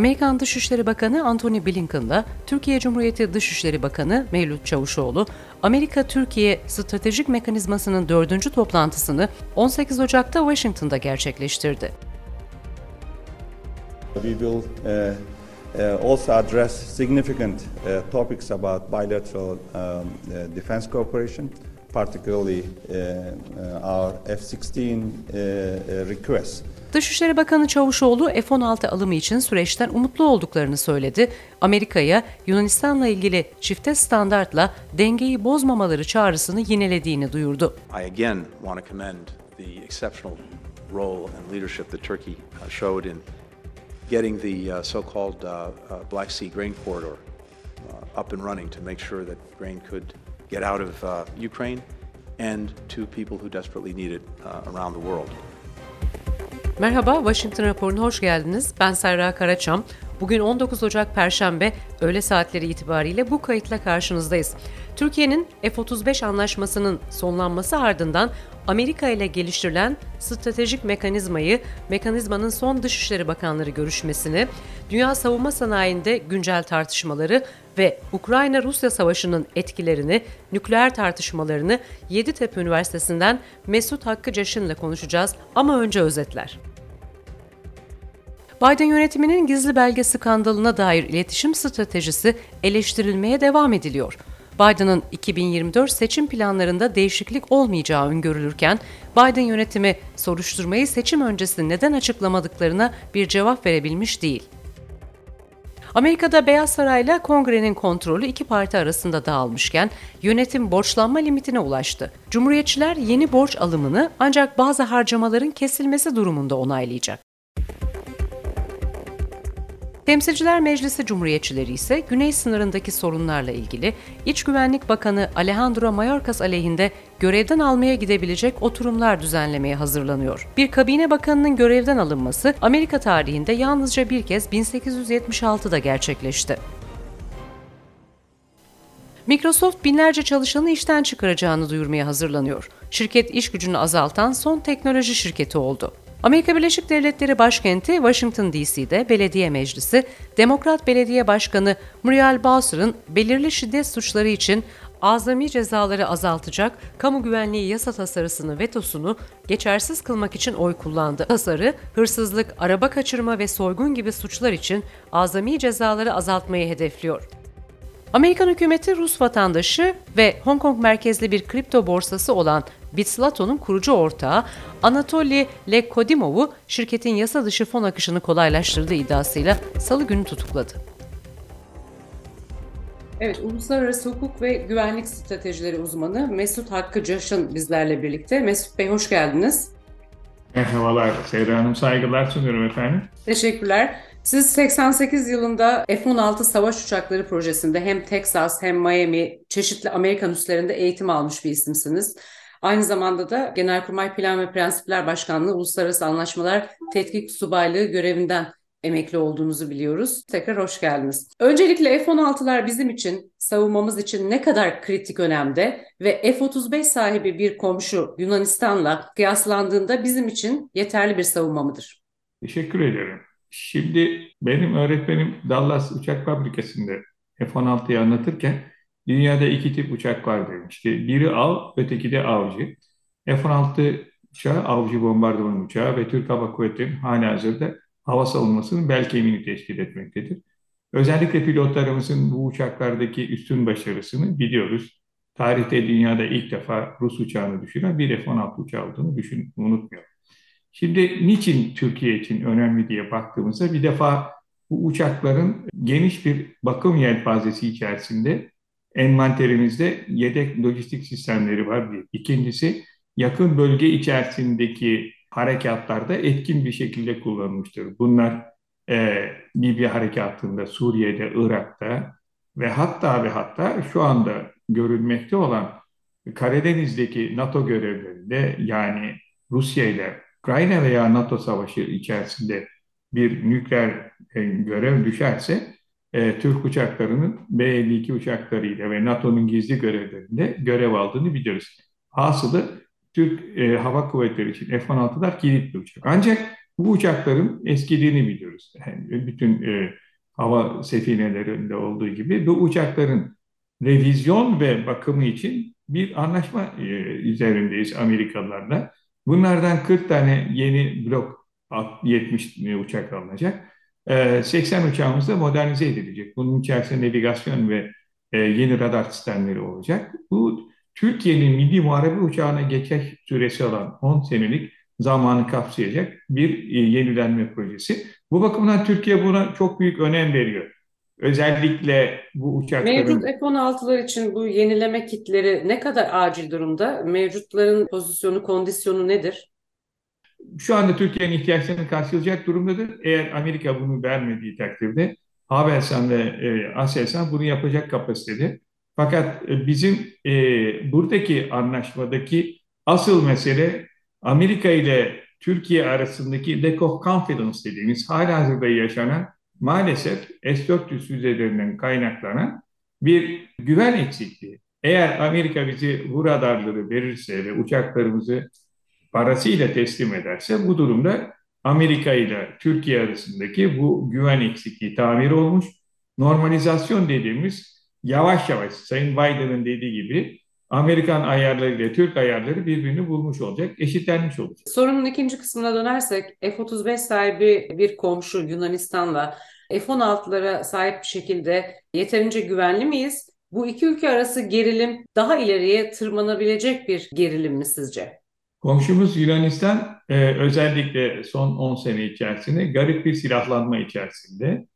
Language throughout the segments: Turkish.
Amerikan Dışişleri Bakanı Antony Blinken'la Türkiye Cumhuriyeti Dışişleri Bakanı Mevlüt Çavuşoğlu, Amerika-Türkiye Stratejik Mekanizması'nın dördüncü toplantısını 18 Ocak'ta Washington'da gerçekleştirdi. We will uh, uh, also address significant uh, topics about bilateral um, uh, defense cooperation, particularly uh, uh, our F-16 uh, requests. Dışişleri Bakanı Çavuşoğlu F-16 alımı için süreçten umutlu olduklarını söyledi. Amerika'ya Yunanistan'la ilgili çifte standartla dengeyi bozmamaları çağrısını yinelediğini duyurdu. I again want to commend the exceptional role and leadership that Turkey uh, showed in getting the uh, so-called uh, Black Sea grain corridor up and running to make sure that grain could get out of Ukraine and to people who desperately need it around the world. Merhaba, Washington raporuna hoş geldiniz. Ben Serra Karaçam. Bugün 19 Ocak Perşembe öğle saatleri itibariyle bu kayıtla karşınızdayız. Türkiye'nin F-35 anlaşmasının sonlanması ardından Amerika ile geliştirilen stratejik mekanizmayı, mekanizmanın son Dışişleri Bakanları görüşmesini, dünya savunma sanayinde güncel tartışmaları ve Ukrayna-Rusya savaşının etkilerini, nükleer tartışmalarını Yeditepe Üniversitesi'nden Mesut Hakkı Caşın ile konuşacağız ama önce özetler. Biden yönetiminin gizli belge skandalına dair iletişim stratejisi eleştirilmeye devam ediliyor. Biden'ın 2024 seçim planlarında değişiklik olmayacağı öngörülürken Biden yönetimi soruşturmayı seçim öncesi neden açıklamadıklarına bir cevap verebilmiş değil. Amerika'da Beyaz Saray'la Kongre'nin kontrolü iki parti arasında dağılmışken yönetim borçlanma limitine ulaştı. Cumhuriyetçiler yeni borç alımını ancak bazı harcamaların kesilmesi durumunda onaylayacak. Temsilciler Meclisi Cumhuriyetçileri ise güney sınırındaki sorunlarla ilgili İç Güvenlik Bakanı Alejandro Mayorkas aleyhinde görevden almaya gidebilecek oturumlar düzenlemeye hazırlanıyor. Bir kabine bakanının görevden alınması Amerika tarihinde yalnızca bir kez 1876'da gerçekleşti. Microsoft binlerce çalışanı işten çıkaracağını duyurmaya hazırlanıyor. Şirket iş gücünü azaltan son teknoloji şirketi oldu. Amerika Birleşik Devletleri başkenti Washington DC'de belediye meclisi, Demokrat Belediye Başkanı Muriel Bowser'ın belirli şiddet suçları için azami cezaları azaltacak kamu güvenliği yasa tasarısını vetosunu geçersiz kılmak için oy kullandı. Tasarı, hırsızlık, araba kaçırma ve soygun gibi suçlar için azami cezaları azaltmayı hedefliyor. Amerikan hükümeti Rus vatandaşı ve Hong Kong merkezli bir kripto borsası olan Bitslato'nun kurucu ortağı Anatoly Lekodimov'u şirketin yasa dışı fon akışını kolaylaştırdığı iddiasıyla salı günü tutukladı. Evet, Uluslararası Hukuk ve Güvenlik Stratejileri uzmanı Mesut Hakkı Caş'ın bizlerle birlikte. Mesut Bey hoş geldiniz. Merhabalar Seyra Hanım, saygılar sunuyorum efendim. Teşekkürler. Siz 88 yılında F-16 savaş uçakları projesinde hem Texas hem Miami çeşitli Amerikan üslerinde eğitim almış bir isimsiniz. Aynı zamanda da Genelkurmay Plan ve Prensipler Başkanlığı Uluslararası Anlaşmalar Tetkik Subaylığı görevinden emekli olduğunuzu biliyoruz. Tekrar hoş geldiniz. Öncelikle F-16'lar bizim için, savunmamız için ne kadar kritik önemde ve F-35 sahibi bir komşu Yunanistan'la kıyaslandığında bizim için yeterli bir savunma mıdır? Teşekkür ederim. Şimdi benim öğretmenim Dallas Uçak Fabrikası'nda F-16'yı anlatırken dünyada iki tip uçak var demişti. Biri av, öteki de avcı. F-16 uçağı avcı bombardıman uçağı ve Türk Hava Kuvvetleri'nin hala hazırda hava savunmasının bel kemiğini teşkil etmektedir. Özellikle pilotlarımızın bu uçaklardaki üstün başarısını biliyoruz. Tarihte dünyada ilk defa Rus uçağını düşüren bir F-16 uçağı olduğunu düşün, unutmuyor. Şimdi niçin Türkiye için önemli diye baktığımızda bir defa bu uçakların geniş bir bakım yelpazesi içerisinde envanterimizde yedek lojistik sistemleri var bir. İkincisi yakın bölge içerisindeki harekatlarda etkin bir şekilde kullanılmıştır. Bunlar e, Libya harekatında, Suriye'de, Irak'ta ve hatta ve hatta şu anda görülmekte olan Karadeniz'deki NATO görevlerinde yani Rusya ile Ukrayna veya NATO savaşı içerisinde bir nükleer e, görev düşerse e, Türk uçaklarının B-52 uçaklarıyla ve NATO'nun gizli görevlerinde görev aldığını biliyoruz. Hasılı Türk e, Hava Kuvvetleri için F-16'lar kilit bir uçak. Ancak bu uçakların eskidiğini biliyoruz. Yani bütün e, hava sefinelerinde olduğu gibi bu uçakların revizyon ve bakımı için bir anlaşma e, üzerindeyiz Amerikalılarla. Bunlardan 40 tane yeni blok 70 uçak alınacak. 80 e, uçağımız da modernize edilecek. Bunun içerisinde navigasyon ve e, yeni radar sistemleri olacak. Bu Türkiye'nin milli muharebe uçağına geçiş süresi olan 10 senelik zamanı kapsayacak bir yenilenme projesi. Bu bakımdan Türkiye buna çok büyük önem veriyor. Özellikle bu uçakların... Mevcut F-16'lar için bu yenileme kitleri ne kadar acil durumda? Mevcutların pozisyonu, kondisyonu nedir? Şu anda Türkiye'nin ihtiyaçlarını karşılayacak durumdadır. Eğer Amerika bunu vermediği takdirde Havelsan ve e, Aselsan bunu yapacak kapasitede. Fakat e, bizim e, buradaki anlaşmadaki asıl mesele Amerika ile Türkiye arasındaki lack of confidence dediğimiz halihazırda yaşanan maalesef S-400 füzelerinden kaynaklanan bir güven eksikliği. Eğer Amerika bizi bu radarları verirse ve uçaklarımızı parasıyla teslim ederse bu durumda Amerika ile Türkiye arasındaki bu güven eksikliği tamir olmuş. Normalizasyon dediğimiz yavaş yavaş Sayın Biden'ın dediği gibi Amerikan ayarları ile Türk ayarları birbirini bulmuş olacak, eşitlenmiş olacak. Sorunun ikinci kısmına dönersek F-35 sahibi bir komşu Yunanistan'la F-16'lara sahip bir şekilde yeterince güvenli miyiz? Bu iki ülke arası gerilim daha ileriye tırmanabilecek bir gerilim mi sizce? Komşumuz Yunanistan e, özellikle son 10 sene içerisinde garip bir silahlanma içerisinde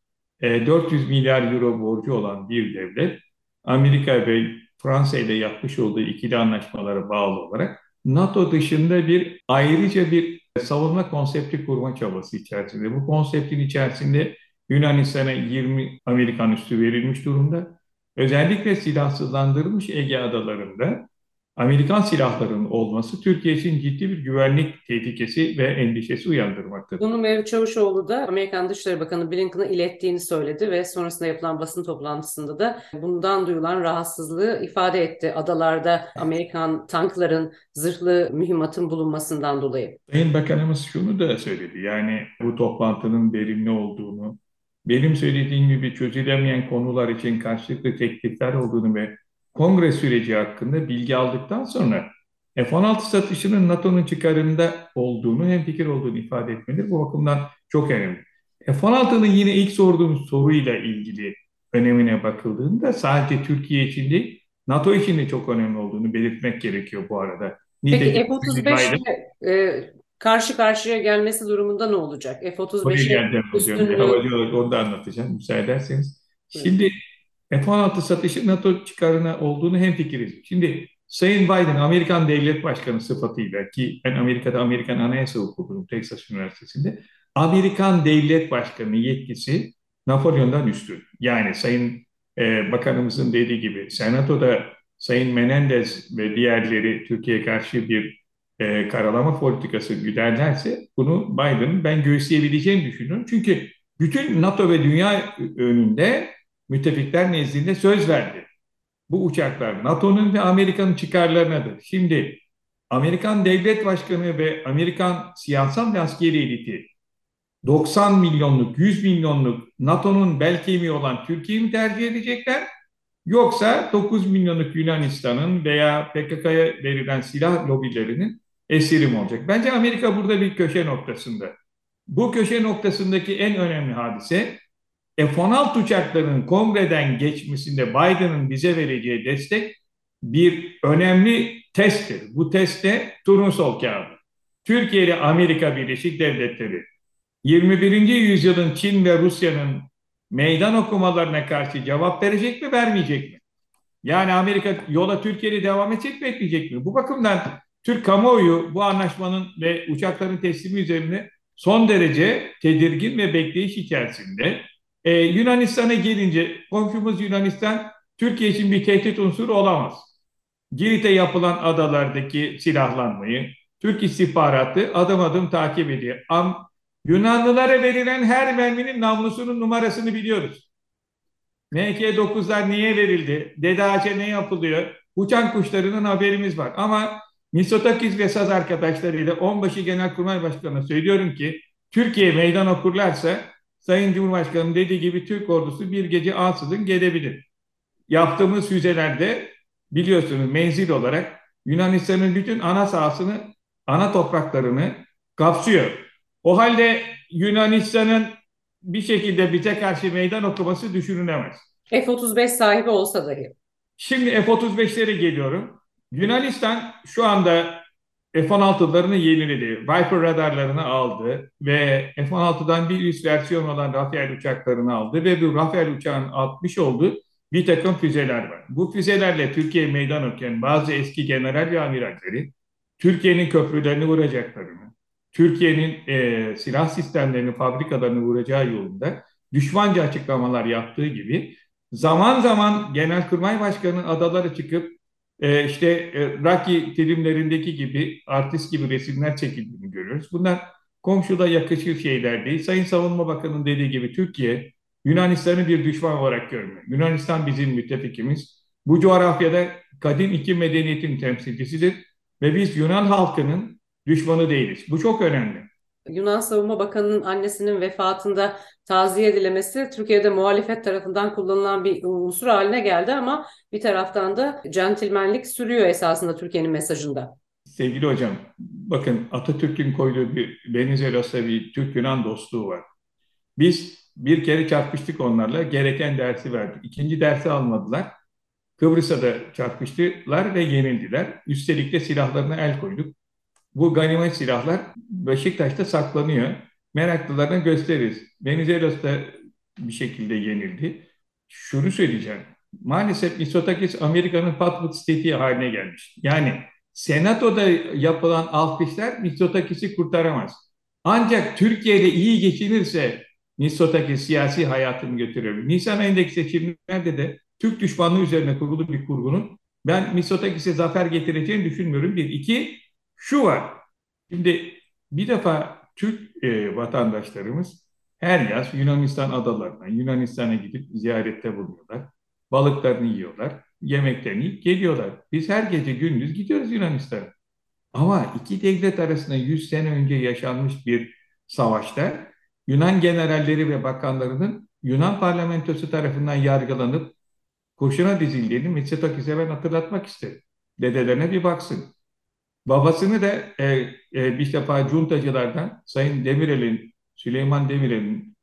e, 400 milyar euro borcu olan bir devlet Amerika ve Fransa ile yapmış olduğu ikili anlaşmalara bağlı olarak NATO dışında bir ayrıca bir savunma konsepti kurma çabası içerisinde. Bu konseptin içerisinde Yunanistan'a 20 Amerikan üstü verilmiş durumda. Özellikle silahsızlandırılmış Ege adalarında Amerikan silahlarının olması Türkiye için ciddi bir güvenlik tehlikesi ve endişesi uyandırmaktadır. Bunu Mevlüt Çavuşoğlu da Amerikan Dışişleri Bakanı Blinken'a ilettiğini söyledi ve sonrasında yapılan basın toplantısında da bundan duyulan rahatsızlığı ifade etti. Adalarda Amerikan tankların, zırhlı mühimmatın bulunmasından dolayı. Sayın Bakanımız şunu da söyledi. Yani bu toplantının verimli olduğunu, benim söylediğim gibi çözülemeyen konular için karşılıklı teklifler olduğunu ve kongre süreci hakkında bilgi aldıktan sonra F-16 satışının NATO'nun çıkarında olduğunu, hem fikir olduğunu ifade etmeleri bu bakımdan çok önemli. F-16'nın yine ilk sorduğumuz soruyla ilgili önemine bakıldığında sadece Türkiye için değil, NATO için de çok önemli olduğunu belirtmek gerekiyor bu arada. Peki F-35 e, karşı karşıya gelmesi durumunda ne olacak? F-35'e üstünlüğü... Onu da anlatacağım müsaade ederseniz. Şimdi F-16 satışı NATO çıkarına olduğunu hemfikiriz. Şimdi Sayın Biden Amerikan Devlet Başkanı sıfatıyla ki ben Amerika'da Amerikan Anayasa Hukuku'nun Texas Üniversitesi'nde Amerikan Devlet Başkanı yetkisi Napolyon'dan üstün. Yani Sayın e, Bakanımızın dediği gibi Senato'da Sayın Menendez ve diğerleri Türkiye'ye karşı bir e, karalama politikası güderlerse bunu Biden ben göğüsleyebileceğini düşünüyorum. Çünkü bütün NATO ve dünya önünde müttefikler nezdinde söz verdi. Bu uçaklar NATO'nun ve Amerika'nın çıkarlarınadır. Şimdi Amerikan Devlet Başkanı ve Amerikan siyasal ve askeri eliti 90 milyonluk, 100 milyonluk NATO'nun bel kemiği olan Türkiye'yi mi tercih edecekler? Yoksa 9 milyonluk Yunanistan'ın veya PKK'ya verilen silah lobilerinin esiri mi olacak? Bence Amerika burada bir köşe noktasında. Bu köşe noktasındaki en önemli hadise F-16 uçaklarının kongreden geçmesinde Biden'ın bize vereceği destek bir önemli testtir. Bu testte turnusol kağıdı. Türkiye ile Amerika Birleşik Devletleri 21. yüzyılın Çin ve Rusya'nın meydan okumalarına karşı cevap verecek mi, vermeyecek mi? Yani Amerika yola Türkiye'yle devam edecek mi, etmeyecek mi? Bu bakımdan Türk kamuoyu bu anlaşmanın ve uçakların teslimi üzerine son derece tedirgin ve bekleyiş içerisinde. Ee, Yunanistan'a gelince komşumuz Yunanistan Türkiye için bir tehdit unsuru olamaz. Girit'e yapılan adalardaki silahlanmayı Türk istihbaratı adım adım takip ediyor. Am Yunanlılara verilen her merminin namlusunun numarasını biliyoruz. MK-9'lar niye verildi? Dede ne yapılıyor? Uçan kuşlarının haberimiz var. Ama Mitsotakis ve Saz arkadaşlarıyla onbaşı Genelkurmay Başkanı'na söylüyorum ki Türkiye meydan okurlarsa Sayın Cumhurbaşkanım dediği gibi Türk ordusu bir gece ansızın gelebilir. Yaptığımız füzelerde biliyorsunuz menzil olarak Yunanistan'ın bütün ana sahasını, ana topraklarını kapsıyor. O halde Yunanistan'ın bir şekilde bize karşı meydan okuması düşünülemez. F-35 sahibi olsa dahi. Şimdi F-35'lere geliyorum. Yunanistan şu anda F-16'larını yeniledi. Viper radarlarını aldı ve F-16'dan bir üst versiyon olan Rafael uçaklarını aldı ve bu Rafael uçağın 60 oldu bir takım füzeler var. Bu füzelerle Türkiye meydan okuyan bazı eski general ve amiralleri Türkiye'nin köprülerini vuracaklarını, Türkiye'nin e, silah sistemlerini, fabrikalarını vuracağı yolunda düşmanca açıklamalar yaptığı gibi zaman zaman Genelkurmay Başkanı'nın adalara çıkıp e, işte e, Rocky filmlerindeki gibi artist gibi resimler çekildiğini görüyoruz. Bunlar komşuda yakışır şeyler değil. Sayın Savunma Bakanı'nın dediği gibi Türkiye Yunanistan'ı bir düşman olarak görmüyor. Yunanistan bizim müttefikimiz. Bu coğrafyada kadim iki medeniyetin temsilcisidir ve biz Yunan halkının düşmanı değiliz. Bu çok önemli. Yunan Savunma Bakanı'nın annesinin vefatında taziye dilemesi Türkiye'de muhalefet tarafından kullanılan bir unsur haline geldi ama bir taraftan da centilmenlik sürüyor esasında Türkiye'nin mesajında. Sevgili hocam, bakın Atatürk'ün koyduğu bir Venizelos'ta bir Türk-Yunan dostluğu var. Biz bir kere çarpıştık onlarla, gereken dersi verdik. İkinci dersi almadılar. Kıbrıs'a da çarpıştılar ve yenildiler. Üstelik de silahlarına el koyduk. Bu ganimet silahlar Beşiktaş'ta saklanıyor. Meraklılarına gösteririz. Venizelos da bir şekilde yenildi. Şunu söyleyeceğim. Maalesef Mitsotakis Amerika'nın Patwood State'i haline gelmiş. Yani Senato'da yapılan alkışlar Mitsotakis'i kurtaramaz. Ancak Türkiye ile iyi geçinirse Mitsotakis siyasi hayatını götürüyor. Nisan ayındaki seçimlerde de Türk düşmanlığı üzerine kurulu bir kurgunun ben Mitsotakis'e zafer getireceğini düşünmüyorum. Bir. iki şu var. Şimdi bir defa Türk e, vatandaşlarımız her yaz Yunanistan adalarına, Yunanistan'a gidip ziyarette bulunuyorlar. Balıklarını yiyorlar, yemeklerini yiyip geliyorlar. Biz her gece gündüz gidiyoruz Yunanistan'a. Ama iki devlet arasında 100 sene önce yaşanmış bir savaşta Yunan generalleri ve bakanlarının Yunan parlamentosu tarafından yargılanıp kurşuna dizildiğini Mitsotakis'e ben hatırlatmak isterim. Dedelerine bir baksın. Babasını da e, e, bir defa cuntacılardan Sayın Demirel'in, Süleyman Demirel'in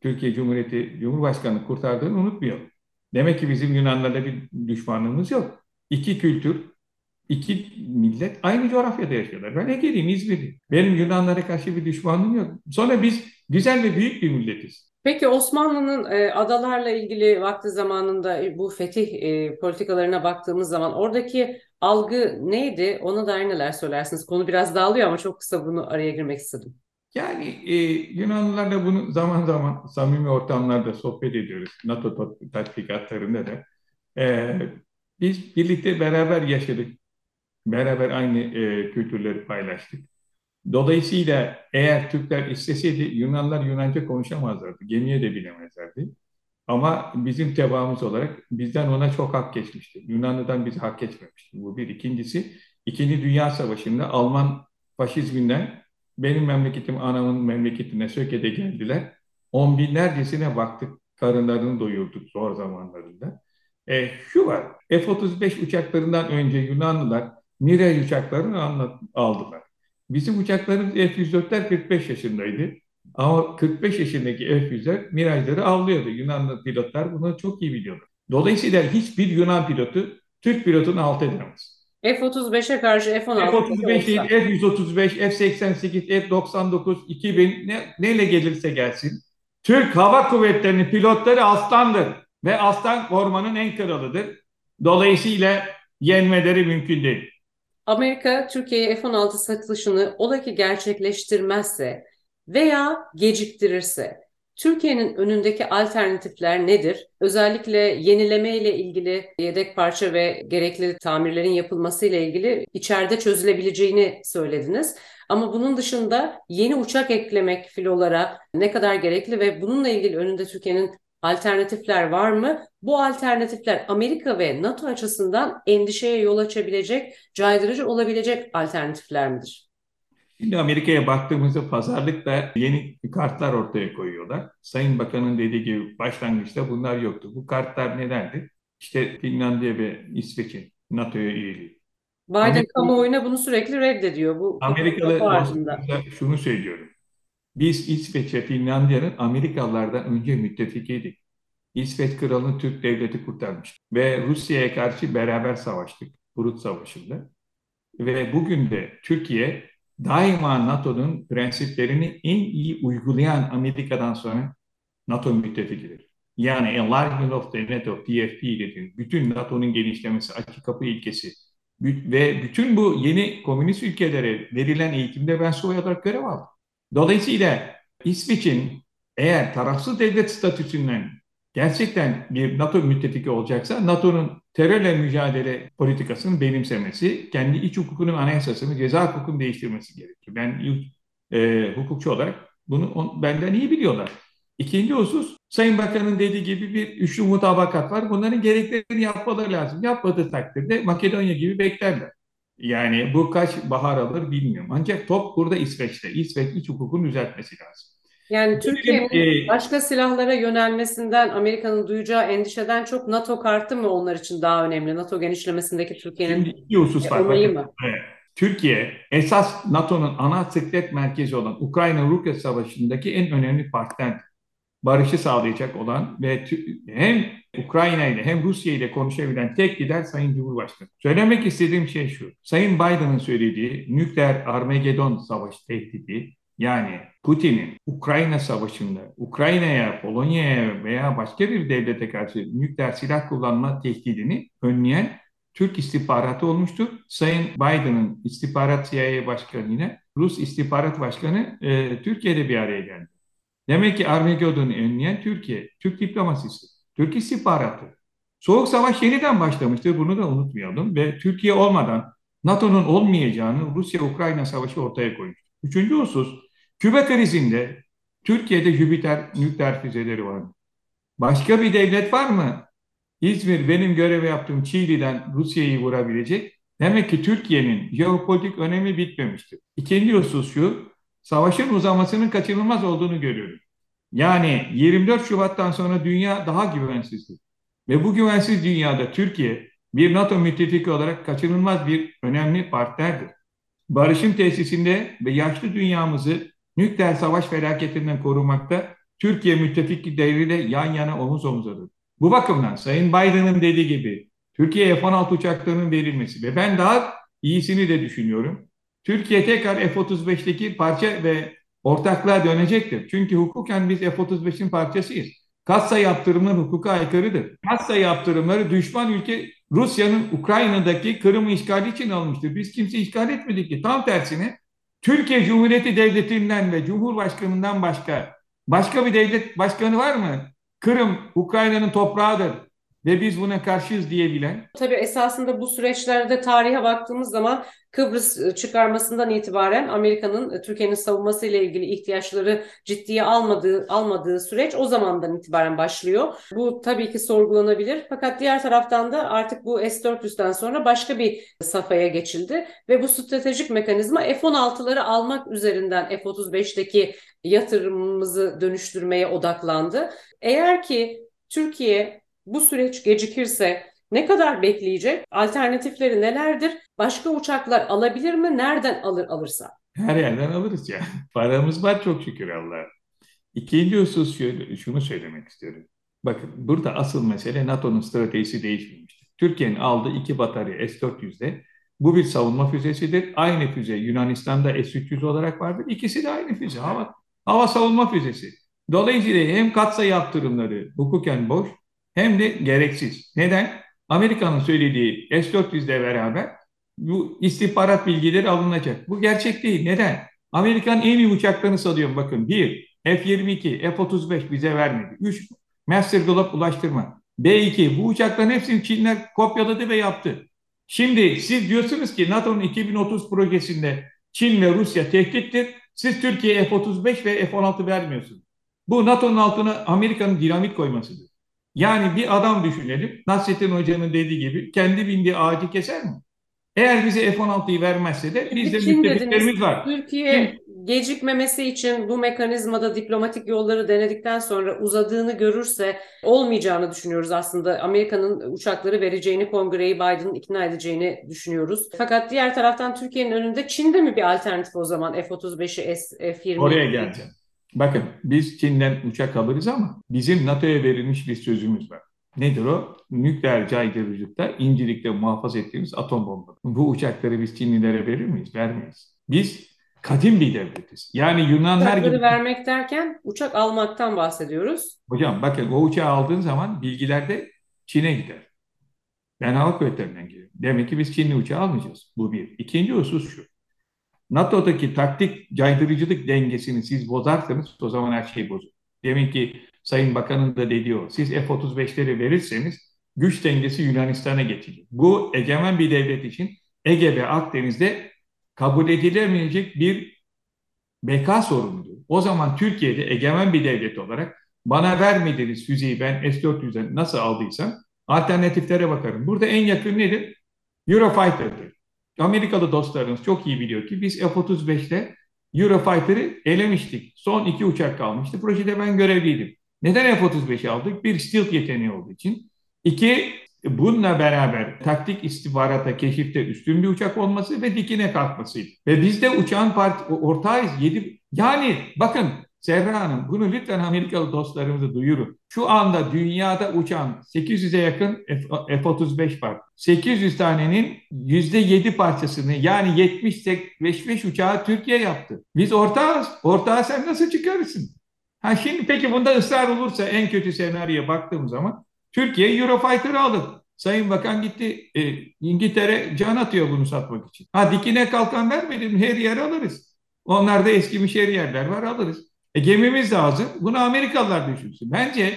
Türkiye Cumhuriyeti Cumhurbaşkanı kurtardığını unutmayalım. Demek ki bizim Yunanlarla bir düşmanlığımız yok. İki kültür, iki millet aynı coğrafyada yaşıyorlar. Ben Ege'liyim, İzmir'liyim. Benim Yunanlara karşı bir düşmanlığım yok. Sonra biz güzel ve büyük bir milletiz. Peki Osmanlı'nın e, adalarla ilgili vakti zamanında e, bu fetih e, politikalarına baktığımız zaman oradaki algı neydi? Ona dair neler söylersiniz? Konu biraz dağılıyor ama çok kısa bunu araya girmek istedim. Yani e, Yunanlılarla bunu zaman zaman samimi ortamlarda sohbet ediyoruz. NATO tatbikatlarında da. E, biz birlikte beraber yaşadık. Beraber aynı e, kültürleri paylaştık. Dolayısıyla eğer Türkler isteseydi Yunanlar Yunanca konuşamazlardı. Gemiye de bilemezlerdi. Ama bizim tebaamız olarak bizden ona çok hak geçmişti. Yunanlı'dan bize hak geçmemişti. Bu bir. İkincisi, İkinci Dünya Savaşı'nda Alman faşizminden benim memleketim anamın memleketine Söke'de geldiler. On binlercesine baktık, karınlarını doyurduk zor zamanlarında. E, şu var, F-35 uçaklarından önce Yunanlılar Miraj uçaklarını anlat, aldılar. Bizim uçaklarımız F-104'ler 45 yaşındaydı. Ama 45 yaşındaki F-100'ler Mirajları avlıyordu. Yunanlı pilotlar bunu çok iyi biliyorlar. Dolayısıyla hiçbir Yunan pilotu Türk pilotunu alt edemez. F-35'e karşı F-16 F-35 değil, F-135, F-88, F-99, 2000 ne, neyle gelirse gelsin. Türk Hava Kuvvetleri'nin pilotları aslandır ve aslan ormanın en kralıdır. Dolayısıyla yenmeleri mümkün değil. Amerika Türkiye'ye F-16 satışını ola ki gerçekleştirmezse veya geciktirirse Türkiye'nin önündeki alternatifler nedir? Özellikle yenileme ile ilgili yedek parça ve gerekli tamirlerin yapılması ile ilgili içeride çözülebileceğini söylediniz. Ama bunun dışında yeni uçak eklemek filolara ne kadar gerekli ve bununla ilgili önünde Türkiye'nin alternatifler var mı? Bu alternatifler Amerika ve NATO açısından endişeye yol açabilecek, caydırıcı olabilecek alternatifler midir? Şimdi Amerika'ya baktığımızda pazarlıkta yeni kartlar ortaya koyuyorlar. Sayın Bakan'ın dediği gibi başlangıçta bunlar yoktu. Bu kartlar nelerdi? İşte Finlandiya ve İsveç'in NATO'ya üyeliği. Biden Amerika, kamuoyuna bunu sürekli reddediyor. Bu Amerikalı şunu söylüyorum. Biz İsveç ve Finlandiya'nın Amerikalılardan önce müttefikiydik. İsveç kralını Türk devleti kurtarmış ve Rusya'ya karşı beraber savaştık Brut Savaşı'nda. Ve bugün de Türkiye daima NATO'nun prensiplerini en iyi uygulayan Amerika'dan sonra NATO müttefikidir. Yani enlargement of the NATO, PFP dediğimiz bütün NATO'nun genişlemesi, açık kapı ilkesi ve bütün bu yeni komünist ülkelere verilen eğitimde ben subay olarak görev aldım. Dolayısıyla İsveç'in eğer tarafsız devlet statüsünden gerçekten bir NATO müttefiki olacaksa NATO'nun terörle mücadele politikasının benimsemesi, kendi iç hukukunun anayasasını, ceza hukukunu değiştirmesi gerekiyor. Ben e, hukukçu olarak bunu on, benden iyi biliyorlar. İkinci husus, Sayın Bakan'ın dediği gibi bir üçlü mutabakat var. Bunların gereklerini yapmaları lazım. Yapmadığı takdirde Makedonya gibi beklerler. Yani bu kaç bahar alır bilmiyorum. Ancak top burada İsveç'te. İsveç iç hukukunu düzeltmesi lazım. Yani Türkiye'nin e, başka silahlara yönelmesinden Amerika'nın duyacağı endişeden çok NATO kartı mı onlar için daha önemli? NATO genişlemesindeki Türkiye'nin iki husus var. Mı? Evet. Türkiye esas NATO'nun ana sıklet merkezi olan Ukrayna-Rusya savaşındaki en önemli partner. Barışı sağlayacak olan ve hem Ukrayna ile hem Rusya ile konuşabilen tek lider Sayın Cumhurbaşkanı. Söylemek istediğim şey şu. Sayın Biden'ın söylediği nükleer Armagedon savaşı tehdidi yani Putin'in Ukrayna Savaşı'nda Ukrayna'ya, Polonya'ya veya başka bir devlete karşı nükleer silah kullanma tehdidini önleyen Türk istihbaratı olmuştur. Sayın Biden'ın istihbarat CIA başkanı yine Rus istihbarat başkanı e, Türkiye'de bir araya geldi. Demek ki Armageddon'u önleyen Türkiye, Türk diplomasisi, Türk istihbaratı. Soğuk Savaş yeniden başlamıştır, bunu da unutmayalım ve Türkiye olmadan NATO'nun olmayacağını Rusya-Ukrayna savaşı ortaya koymuştur. Üçüncü husus, Küba krizinde Türkiye'de Jüpiter nükleer füzeleri var. Başka bir devlet var mı? İzmir benim görev yaptığım Çiğli'den Rusya'yı vurabilecek. Demek ki Türkiye'nin jeopolitik önemi bitmemiştir. İkinci husus şu, savaşın uzamasının kaçınılmaz olduğunu görüyorum. Yani 24 Şubat'tan sonra dünya daha güvensizdir. Ve bu güvensiz dünyada Türkiye bir NATO müttefiki olarak kaçınılmaz bir önemli partnerdir. Barışın tesisinde ve yaşlı dünyamızı nükleer savaş felaketinden korumakta Türkiye müttefik devriyle yan yana omuz omuzadır. Bu bakımdan Sayın Biden'ın dediği gibi Türkiye F-16 uçaklarının verilmesi ve ben daha iyisini de düşünüyorum. Türkiye tekrar F-35'teki parça ve ortaklığa dönecektir. Çünkü hukuken biz F-35'in parçasıyız. Kassa yaptırımları hukuka aykırıdır. Kassa yaptırımları düşman ülke Rusya'nın Ukrayna'daki Kırım'ı işgali için almıştır. Biz kimse işgal etmedik ki. Tam tersine Türkiye Cumhuriyeti Devleti'nden ve Cumhurbaşkanı'ndan başka başka bir devlet başkanı var mı? Kırım Ukrayna'nın toprağıdır ve biz buna karşıyız diyebilen. Tabii esasında bu süreçlerde tarihe baktığımız zaman Kıbrıs e, çıkarmasından itibaren Amerika'nın e, Türkiye'nin savunması ile ilgili ihtiyaçları ciddiye almadığı almadığı süreç o zamandan itibaren başlıyor. Bu tabii ki sorgulanabilir. Fakat diğer taraftan da artık bu S-400'den sonra başka bir safhaya geçildi ve bu stratejik mekanizma F-16'ları almak üzerinden F-35'teki yatırımımızı dönüştürmeye odaklandı. Eğer ki Türkiye bu süreç gecikirse ne kadar bekleyecek? Alternatifleri nelerdir? Başka uçaklar alabilir mi? Nereden alır alırsa? Her yerden alırız ya. Paramız var çok şükür Allah. İkinci husus şöyle, şunu söylemek istiyorum. Bakın burada asıl mesele NATO'nun stratejisi değişmemiştir. Türkiye'nin aldığı iki batarya S-400'de bu bir savunma füzesidir. Aynı füze Yunanistan'da S-300 olarak vardır. İkisi de aynı füze. Hava, hava savunma füzesi. Dolayısıyla hem katsa yaptırımları hukuken boş hem de gereksiz. Neden? Amerika'nın söylediği S-400 ile beraber bu istihbarat bilgileri alınacak. Bu gerçek değil. Neden? Amerikan en iyi uçaklarını salıyorum bakın. Bir, F-22, F-35 bize vermedi. Üç, Master Globe ulaştırma. B-2, bu uçakların hepsini Çinler kopyaladı ve yaptı. Şimdi siz diyorsunuz ki NATO'nun 2030 projesinde Çin ve Rusya tehdittir. Siz Türkiye F-35 ve F-16 vermiyorsunuz. Bu NATO'nun altına Amerika'nın dinamit koymasıdır. Yani bir adam düşünelim. Nasrettin Hoca'nın dediği gibi kendi bindiği ağacı keser mi? Eğer bize F-16'yı vermezse de bizde müttefiklerimiz var. Türkiye Çin, gecikmemesi için bu mekanizmada diplomatik yolları denedikten sonra uzadığını görürse olmayacağını düşünüyoruz aslında. Amerika'nın uçakları vereceğini, kongreyi Biden'ın ikna edeceğini düşünüyoruz. Fakat diğer taraftan Türkiye'nin önünde Çin'de mi bir alternatif o zaman F-35'i, F-20'yi? Oraya geleceğim. Bakın biz Çin'den uçak alırız ama bizim NATO'ya verilmiş bir sözümüz var. Nedir o? Nükleer caydırıcılıkta incelikte muhafaza ettiğimiz atom bombaları. Bu uçakları biz Çinlilere verir miyiz? Vermeyiz. Biz kadim bir devletiz. Yani Yunanlar Uçakları gibi... vermek derken uçak almaktan bahsediyoruz. Hocam bakın o uçağı aldığın zaman bilgiler de Çin'e gider. Ben hava kuvvetlerinden geliyorum. Demek ki biz Çinli uçağı almayacağız. Bu bir. İkinci husus şu. NATO'daki taktik caydırıcılık dengesini siz bozarsanız o zaman her şey bozulur. Demek ki Sayın Bakan'ın da dediği o. Siz F-35'leri verirseniz güç dengesi Yunanistan'a geçecek. Bu egemen bir devlet için Ege ve Akdeniz'de kabul edilemeyecek bir beka sorunudur. O zaman Türkiye'de egemen bir devlet olarak bana vermediğiniz füzeyi ben S-400'den nasıl aldıysam alternatiflere bakarım. Burada en yakın nedir? Eurofighter'dır. Amerikalı dostlarımız çok iyi biliyor ki biz F-35'te Eurofighter'ı elemiştik. Son iki uçak kalmıştı. Projede ben görevliydim. Neden F-35'i aldık? Bir stealth yeteneği olduğu için. İki, bununla beraber taktik istihbarata, keşifte üstün bir uçak olması ve dikine kalkmasıydı. Ve biz de uçağın part ortağıyız. Yedi, yani bakın Serra Hanım bunu lütfen Amerikalı dostlarımıza duyurun. Şu anda dünyada uçan 800'e yakın F-35 var. 800 tanenin %7 parçasını yani 75 uçağı Türkiye yaptı. Biz ortağız. Ortağı sen nasıl çıkarırsın? Ha şimdi peki bunda ısrar olursa en kötü senaryoya baktığım zaman Türkiye Eurofighter'ı alır. Sayın Bakan gitti e, İngiltere can atıyor bunu satmak için. Ha dikine kalkan vermedim her yer alırız. Onlarda eskimiş her yerler var alırız. E, gemimiz lazım. Bunu Amerikalılar düşünsün. Bence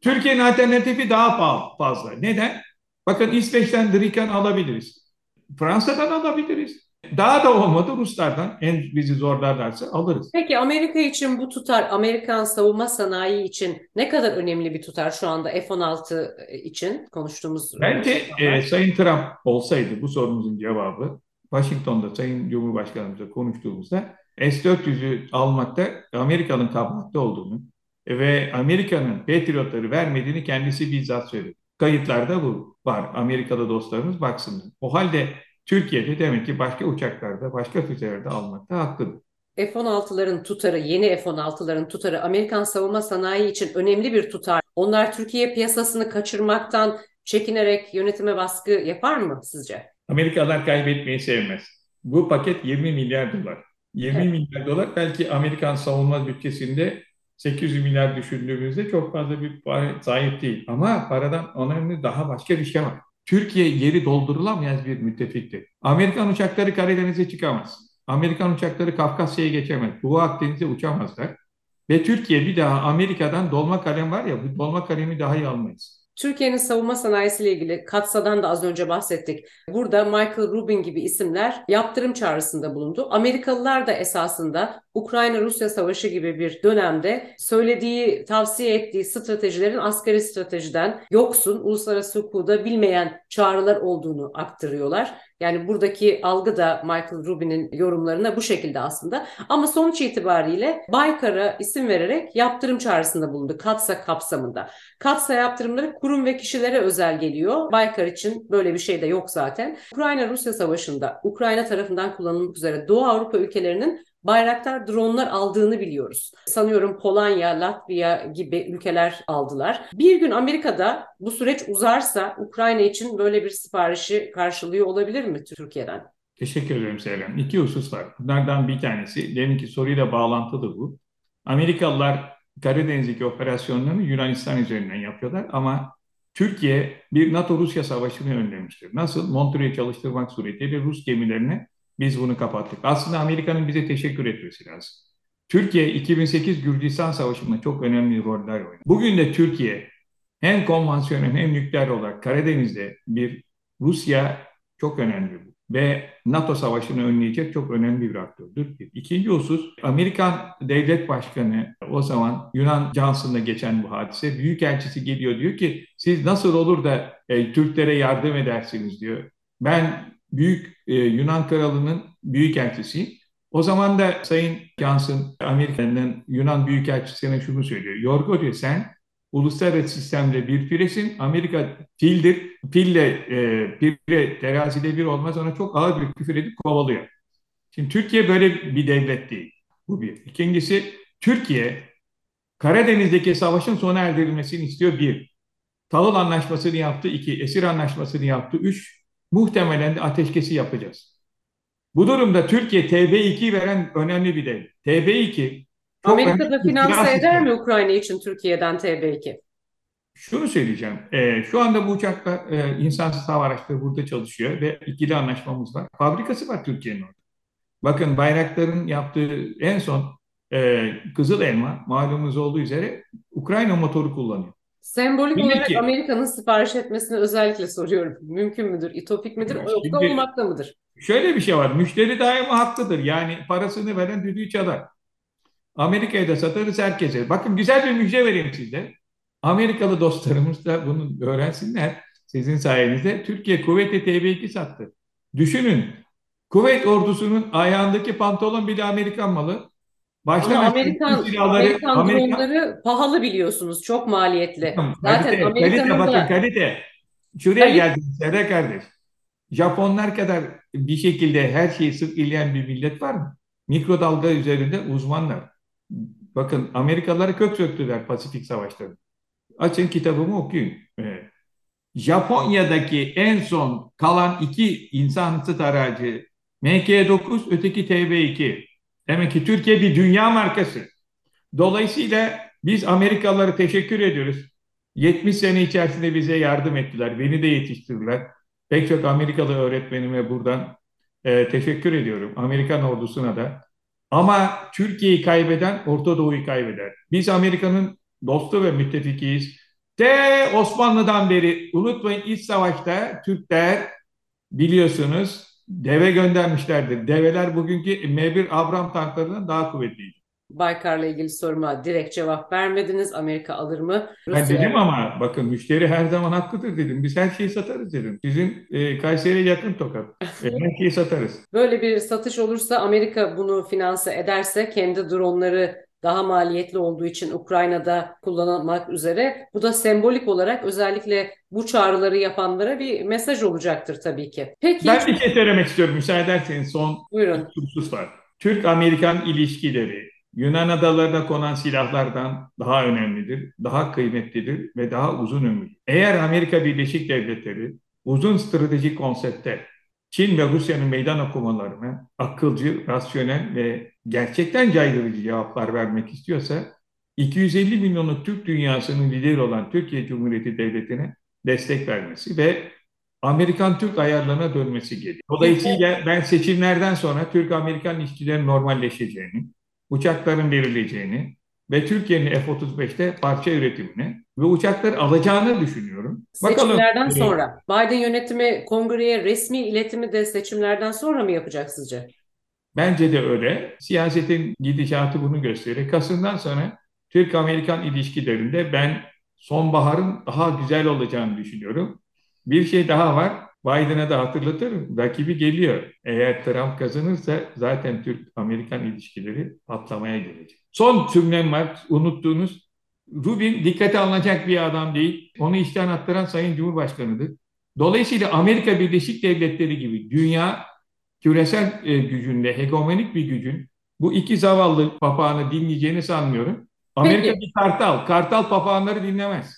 Türkiye'nin alternatifi daha fazla. Neden? Bakın İsveç'ten Drikan alabiliriz. Fransa'dan alabiliriz. Daha da olmadı Ruslardan en bizi zorlarlarsa alırız. Peki Amerika için bu tutar, Amerikan savunma sanayi için ne kadar önemli bir tutar şu anda F-16 için konuştuğumuz? Bence e, Sayın Trump olsaydı bu sorumuzun cevabı Washington'da Sayın Cumhurbaşkanımızla konuştuğumuzda S-400'ü almakta Amerika'nın kabahatli olduğunu ve Amerika'nın Patriot'ları vermediğini kendisi bizzat söyledi. Kayıtlarda bu var. Amerika'da dostlarımız baksınlar. O halde Türkiye'de demek ki başka uçaklarda, başka füzelerde almakta haklıdır. F-16'ların tutarı, yeni F-16'ların tutarı Amerikan savunma sanayi için önemli bir tutar. Onlar Türkiye piyasasını kaçırmaktan çekinerek yönetime baskı yapar mı sizce? Amerikalılar kaybetmeyi sevmez. Bu paket 20 milyar dolar. 20 evet. milyar dolar belki Amerikan savunma bütçesinde 800 milyar düşündüğümüzde çok fazla bir para sahip değil. Ama paradan önemli daha başka bir şey var. Türkiye yeri doldurulamayan bir müttefiktir. Amerikan uçakları Karadeniz'e çıkamaz. Amerikan uçakları Kafkasya'ya geçemez. Doğu Akdeniz'e uçamazlar. Ve Türkiye bir daha Amerika'dan dolma kalem var ya bu dolma kalemi daha iyi almayız. Türkiye'nin savunma sanayisiyle ilgili Katsa'dan da az önce bahsettik. Burada Michael Rubin gibi isimler yaptırım çağrısında bulundu. Amerikalılar da esasında Ukrayna-Rusya savaşı gibi bir dönemde söylediği, tavsiye ettiği stratejilerin askeri stratejiden yoksun, uluslararası hukuda bilmeyen çağrılar olduğunu aktarıyorlar. Yani buradaki algı da Michael Rubin'in yorumlarına bu şekilde aslında. Ama sonuç itibariyle Baykar'a isim vererek yaptırım çağrısında bulundu Katsa kapsamında. Katsa yaptırımları kurum ve kişilere özel geliyor. Baykar için böyle bir şey de yok zaten. Ukrayna-Rusya savaşında Ukrayna tarafından kullanılmak üzere Doğu Avrupa ülkelerinin Bayraktar dronlar aldığını biliyoruz. Sanıyorum Polonya, Latvia gibi ülkeler aldılar. Bir gün Amerika'da bu süreç uzarsa Ukrayna için böyle bir siparişi karşılıyor olabilir mi Türkiye'den? Teşekkür ederim Selam. İki husus var. Bunlardan bir tanesi, deminki soruyla bağlantılı bu. Amerikalılar Karadeniz'deki operasyonlarını Yunanistan üzerinden yapıyorlar ama Türkiye bir NATO-Rusya savaşını önlemiştir. Nasıl? Montreux'u çalıştırmak suretiyle Rus gemilerini biz bunu kapattık. Aslında Amerika'nın bize teşekkür etmesi lazım. Türkiye 2008 Gürcistan Savaşı'nda çok önemli roller oynadı. Bugün de Türkiye hem konvansiyonel hem nükleer olarak Karadeniz'de bir Rusya çok önemli bu. Ve NATO savaşını önleyecek çok önemli bir aktördür. İkinci husus Amerikan devlet başkanı o zaman Yunan Johnson'la geçen bu hadise büyükelçisi geliyor diyor ki siz nasıl olur da e, Türklere yardım edersiniz diyor. Ben Büyük e, Yunan Kralı'nın büyükelçisiyim. O zaman da Sayın Johnson Amerika'nın Yunan Büyükelçisi'ne şunu söylüyor. Yorgo diyor sen uluslararası sistemde bir piresin. Amerika fildir. Fille e, pire terazide bir olmaz. Ona çok ağır bir küfür edip kovalıyor. Şimdi Türkiye böyle bir devlet değil. Bu bir. İkincisi Türkiye Karadeniz'deki savaşın sona erdirilmesini istiyor bir. Tahıl anlaşmasını yaptı iki. Esir anlaşmasını yaptı üç. Muhtemelen de ateşkesi yapacağız. Bu durumda Türkiye TB2 veren önemli bir devlet. TB2 Amerika'da finanse eder mi Ukrayna için Türkiye'den TB2? Şunu söyleyeceğim. E, şu anda bu uçakla e, insansız hava araçları burada çalışıyor ve ikili anlaşmamız var. Fabrikası var Türkiye'nin orada. Bakın Bayraktar'ın yaptığı en son e, Kızıl Elma malumunuz olduğu üzere Ukrayna motoru kullanıyor. Sembolik Şimdi olarak Amerika'nın sipariş etmesini özellikle soruyorum. Mümkün müdür, itopik midir, yoksa olmakta mıdır? Şöyle bir şey var. Müşteri daima haklıdır. Yani parasını veren düdüğü çalar. Amerika'ya da satarız herkese. Bakın güzel bir müjde vereyim size. Amerikalı dostlarımız da bunu öğrensinler. Sizin sayenizde Türkiye kuvveti TB2 sattı. Düşünün. Kuvvet ordusunun ayağındaki pantolon bile Amerikan malı. Başta Ama Amerikan, silahları, Amerikan Amerika... dronları pahalı biliyorsunuz. Çok maliyetli. Zaten kalite, Amerika'nın kalite, bakın kalite. Şuraya kalite... geldiniz Sere kardeş. Japonlar kadar bir şekilde her şeyi sık ileyen bir millet var mı? Mikrodalga üzerinde uzmanlar. Bakın Amerikalıları kök söktüler Pasifik Savaşları. Açın kitabımı okuyun. Evet. Japonya'daki en son kalan iki insansız aracı MK9, öteki TB2. Demek ki Türkiye bir dünya markası. Dolayısıyla biz Amerikalılara teşekkür ediyoruz. 70 sene içerisinde bize yardım ettiler. Beni de yetiştirdiler. Pek çok Amerikalı öğretmenime buradan e, teşekkür ediyorum. Amerikan ordusuna da. Ama Türkiye'yi kaybeden Orta Doğu'yu kaybeder. Biz Amerika'nın dostu ve müttefikiyiz. De Osmanlı'dan beri unutmayın iç savaşta Türkler biliyorsunuz deve göndermişlerdir. Develer bugünkü M1 Abram tanklarından daha kuvvetliydi. Baykar'la ilgili soruma direkt cevap vermediniz. Amerika alır mı? Rusya... Ben dedim ama bakın müşteri her zaman hakkıdır dedim. Biz her şeyi satarız dedim. Sizin e, Kayseri'ye yakın tokat. E, her şeyi satarız. Böyle bir satış olursa Amerika bunu finanse ederse kendi dronları daha maliyetli olduğu için Ukrayna'da kullanılmak üzere. Bu da sembolik olarak özellikle bu çağrıları yapanlara bir mesaj olacaktır tabii ki. Peki. Ben bir şey söylemek istiyorum müsaade ederseniz son Buyurun. husus var. Türk-Amerikan ilişkileri Yunan adalarına konan silahlardan daha önemlidir, daha kıymetlidir ve daha uzun ömürlü. Eğer Amerika Birleşik Devletleri uzun stratejik konsepte Çin ve Rusya'nın meydan okumalarına akılcı, rasyonel ve gerçekten caydırıcı cevaplar vermek istiyorsa 250 milyonluk Türk dünyasının lideri olan Türkiye Cumhuriyeti Devleti'ne destek vermesi ve Amerikan-Türk ayarlarına dönmesi gerekiyor. Dolayısıyla ben seçimlerden sonra Türk-Amerikan ilişkilerin normalleşeceğini, uçakların verileceğini ve Türkiye'nin F-35'te parça üretimini ve uçakları alacağını düşünüyorum. Seçimlerden Bakalım. sonra Biden yönetimi kongreye resmi iletimi de seçimlerden sonra mı yapacak sizce? Bence de öyle. Siyasetin gidişatı bunu gösteriyor. Kasım'dan sonra Türk-Amerikan ilişkilerinde ben sonbaharın daha güzel olacağını düşünüyorum. Bir şey daha var. Biden'a da hatırlatırım. Rakibi geliyor. Eğer Trump kazanırsa zaten Türk-Amerikan ilişkileri patlamaya gelecek. Son cümlem var. Unuttuğunuz. Rubin dikkate alınacak bir adam değil. Onu işten attıran Sayın Cumhurbaşkanı'dır. Dolayısıyla Amerika Birleşik Devletleri gibi dünya küresel e, gücünde, hegemonik bir gücün bu iki zavallı papağanı dinleyeceğini sanmıyorum. Amerika Peki. bir kartal. Kartal papağanları dinlemez.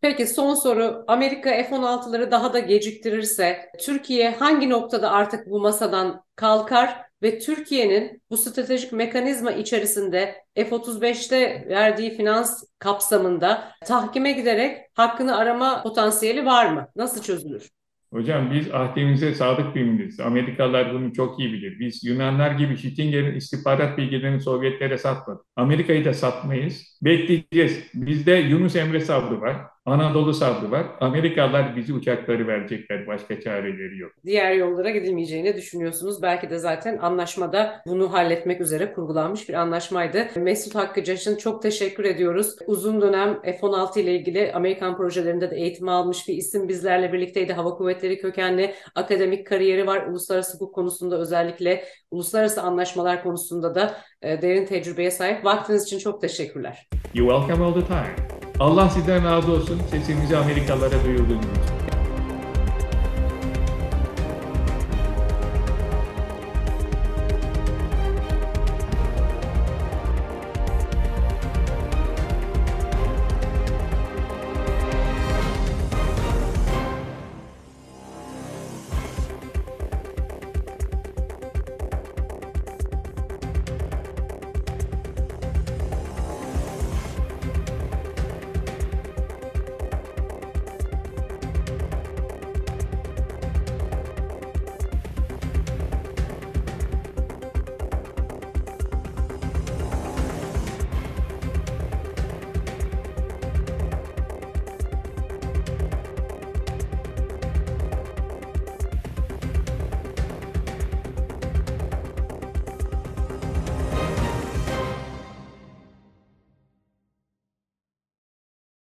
Peki son soru. Amerika F-16'ları daha da geciktirirse Türkiye hangi noktada artık bu masadan kalkar ve Türkiye'nin bu stratejik mekanizma içerisinde F-35'te verdiği finans kapsamında tahkime giderek hakkını arama potansiyeli var mı? Nasıl çözülür? Hocam biz ahdimize sadık bir milletiz. Amerikalılar bunu çok iyi bilir. Biz Yunanlar gibi Schittinger'in istihbarat bilgilerini Sovyetlere satmadık. Amerika'yı da satmayız. Bekleyeceğiz. Bizde Yunus Emre sabrı var. Anadolu sabrı var. Amerikalılar bizi uçakları verecekler. Başka çareleri yok. Diğer yollara gidilmeyeceğini düşünüyorsunuz. Belki de zaten anlaşmada bunu halletmek üzere kurgulanmış bir anlaşmaydı. Mesut Hakkı Caş'ın çok teşekkür ediyoruz. Uzun dönem F-16 ile ilgili Amerikan projelerinde de eğitim almış bir isim bizlerle birlikteydi. Hava Kuvvetleri kökenli akademik kariyeri var. Uluslararası hukuk konusunda özellikle uluslararası anlaşmalar konusunda da e, derin tecrübeye sahip. Vaktiniz için çok teşekkürler. You welcome all the time. Allah sizden razı olsun. Sesimizi Amerikalılara duyurduğunuz için.